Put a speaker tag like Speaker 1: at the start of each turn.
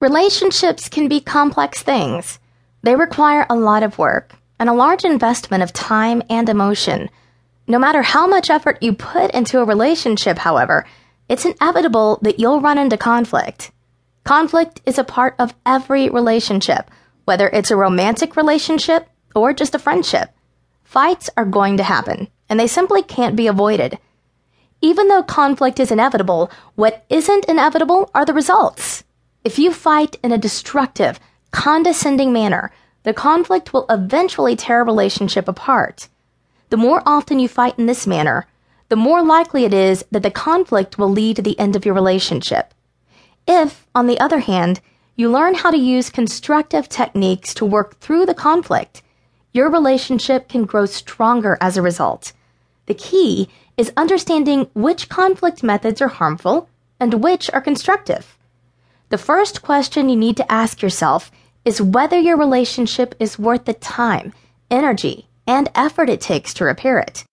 Speaker 1: Relationships can be complex things. They require a lot of work and a large investment of time and emotion. No matter how much effort you put into a relationship, however, it's inevitable that you'll run into conflict. Conflict is a part of every relationship, whether it's a romantic relationship or just a friendship. Fights are going to happen, and they simply can't be avoided. Even though conflict is inevitable, what isn't inevitable are the results. If you fight in a destructive, condescending manner, the conflict will eventually tear a relationship apart. The more often you fight in this manner, the more likely it is that the conflict will lead to the end of your relationship. If, on the other hand, you learn how to use constructive techniques to work through the conflict, your relationship can grow stronger as a result. The key is understanding which conflict methods are harmful and which are constructive. The first question you need to ask yourself is whether your relationship is worth the time, energy, and effort it takes to repair it.